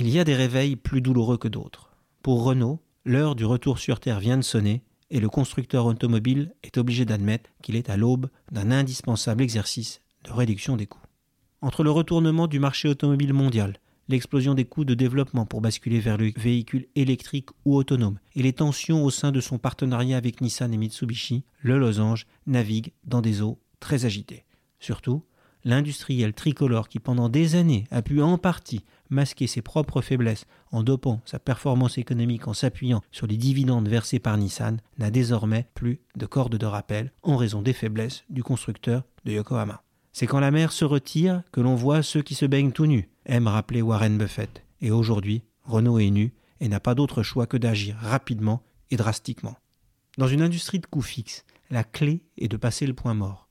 Il y a des réveils plus douloureux que d'autres. Pour Renault, l'heure du retour sur Terre vient de sonner et le constructeur automobile est obligé d'admettre qu'il est à l'aube d'un indispensable exercice de réduction des coûts. Entre le retournement du marché automobile mondial, l'explosion des coûts de développement pour basculer vers le véhicule électrique ou autonome et les tensions au sein de son partenariat avec Nissan et Mitsubishi, le losange navigue dans des eaux très agitées. Surtout, l'industriel tricolore qui pendant des années a pu en partie masquer ses propres faiblesses en dopant sa performance économique en s'appuyant sur les dividendes versés par Nissan n'a désormais plus de corde de rappel en raison des faiblesses du constructeur de Yokohama. C'est quand la mer se retire que l'on voit ceux qui se baignent tout nus, aime rappeler Warren Buffett. Et aujourd'hui, Renault est nu et n'a pas d'autre choix que d'agir rapidement et drastiquement. Dans une industrie de coûts fixes, la clé est de passer le point mort.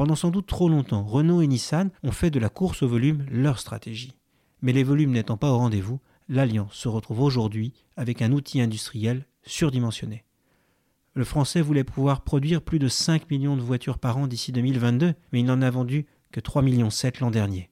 Pendant sans doute trop longtemps, Renault et Nissan ont fait de la course au volume leur stratégie. Mais les volumes n'étant pas au rendez-vous, l'Alliance se retrouve aujourd'hui avec un outil industriel surdimensionné. Le Français voulait pouvoir produire plus de 5 millions de voitures par an d'ici 2022, mais il n'en a vendu que 3,7 millions l'an dernier.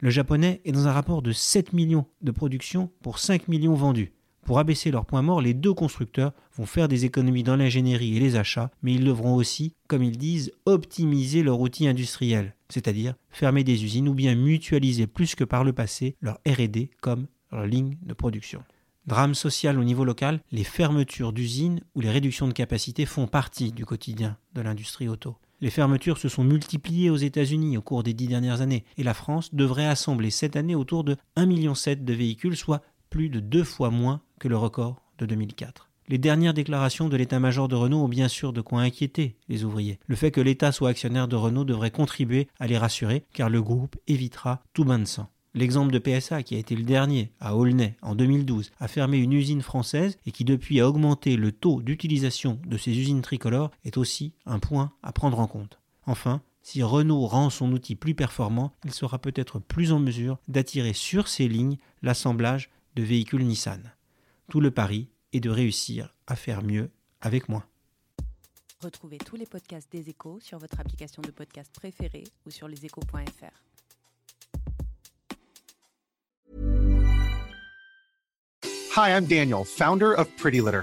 Le Japonais est dans un rapport de 7 millions de production pour 5 millions vendus. Pour abaisser leur point mort, les deux constructeurs vont faire des économies dans l'ingénierie et les achats, mais ils devront aussi, comme ils disent, optimiser leur outil industriel, c'est-à-dire fermer des usines ou bien mutualiser plus que par le passé leur RD comme leur ligne de production. Drame social au niveau local, les fermetures d'usines ou les réductions de capacité font partie du quotidien de l'industrie auto. Les fermetures se sont multipliées aux États-Unis au cours des dix dernières années et la France devrait assembler cette année autour de 1,7 million de véhicules, soit plus de deux fois moins que le record de 2004. Les dernières déclarations de l'état-major de Renault ont bien sûr de quoi inquiéter les ouvriers. Le fait que l'État soit actionnaire de Renault devrait contribuer à les rassurer, car le groupe évitera tout bain de sang. L'exemple de PSA, qui a été le dernier à Aulnay en 2012, a fermé une usine française et qui depuis a augmenté le taux d'utilisation de ces usines tricolores, est aussi un point à prendre en compte. Enfin, si Renault rend son outil plus performant, il sera peut-être plus en mesure d'attirer sur ses lignes l'assemblage de véhicules Nissan. Tout le pari est de réussir à faire mieux avec moins. Retrouvez tous les podcasts des échos sur votre application de podcast préférée ou sur leséchos.fr. Hi, I'm Daniel, founder of Pretty Litter.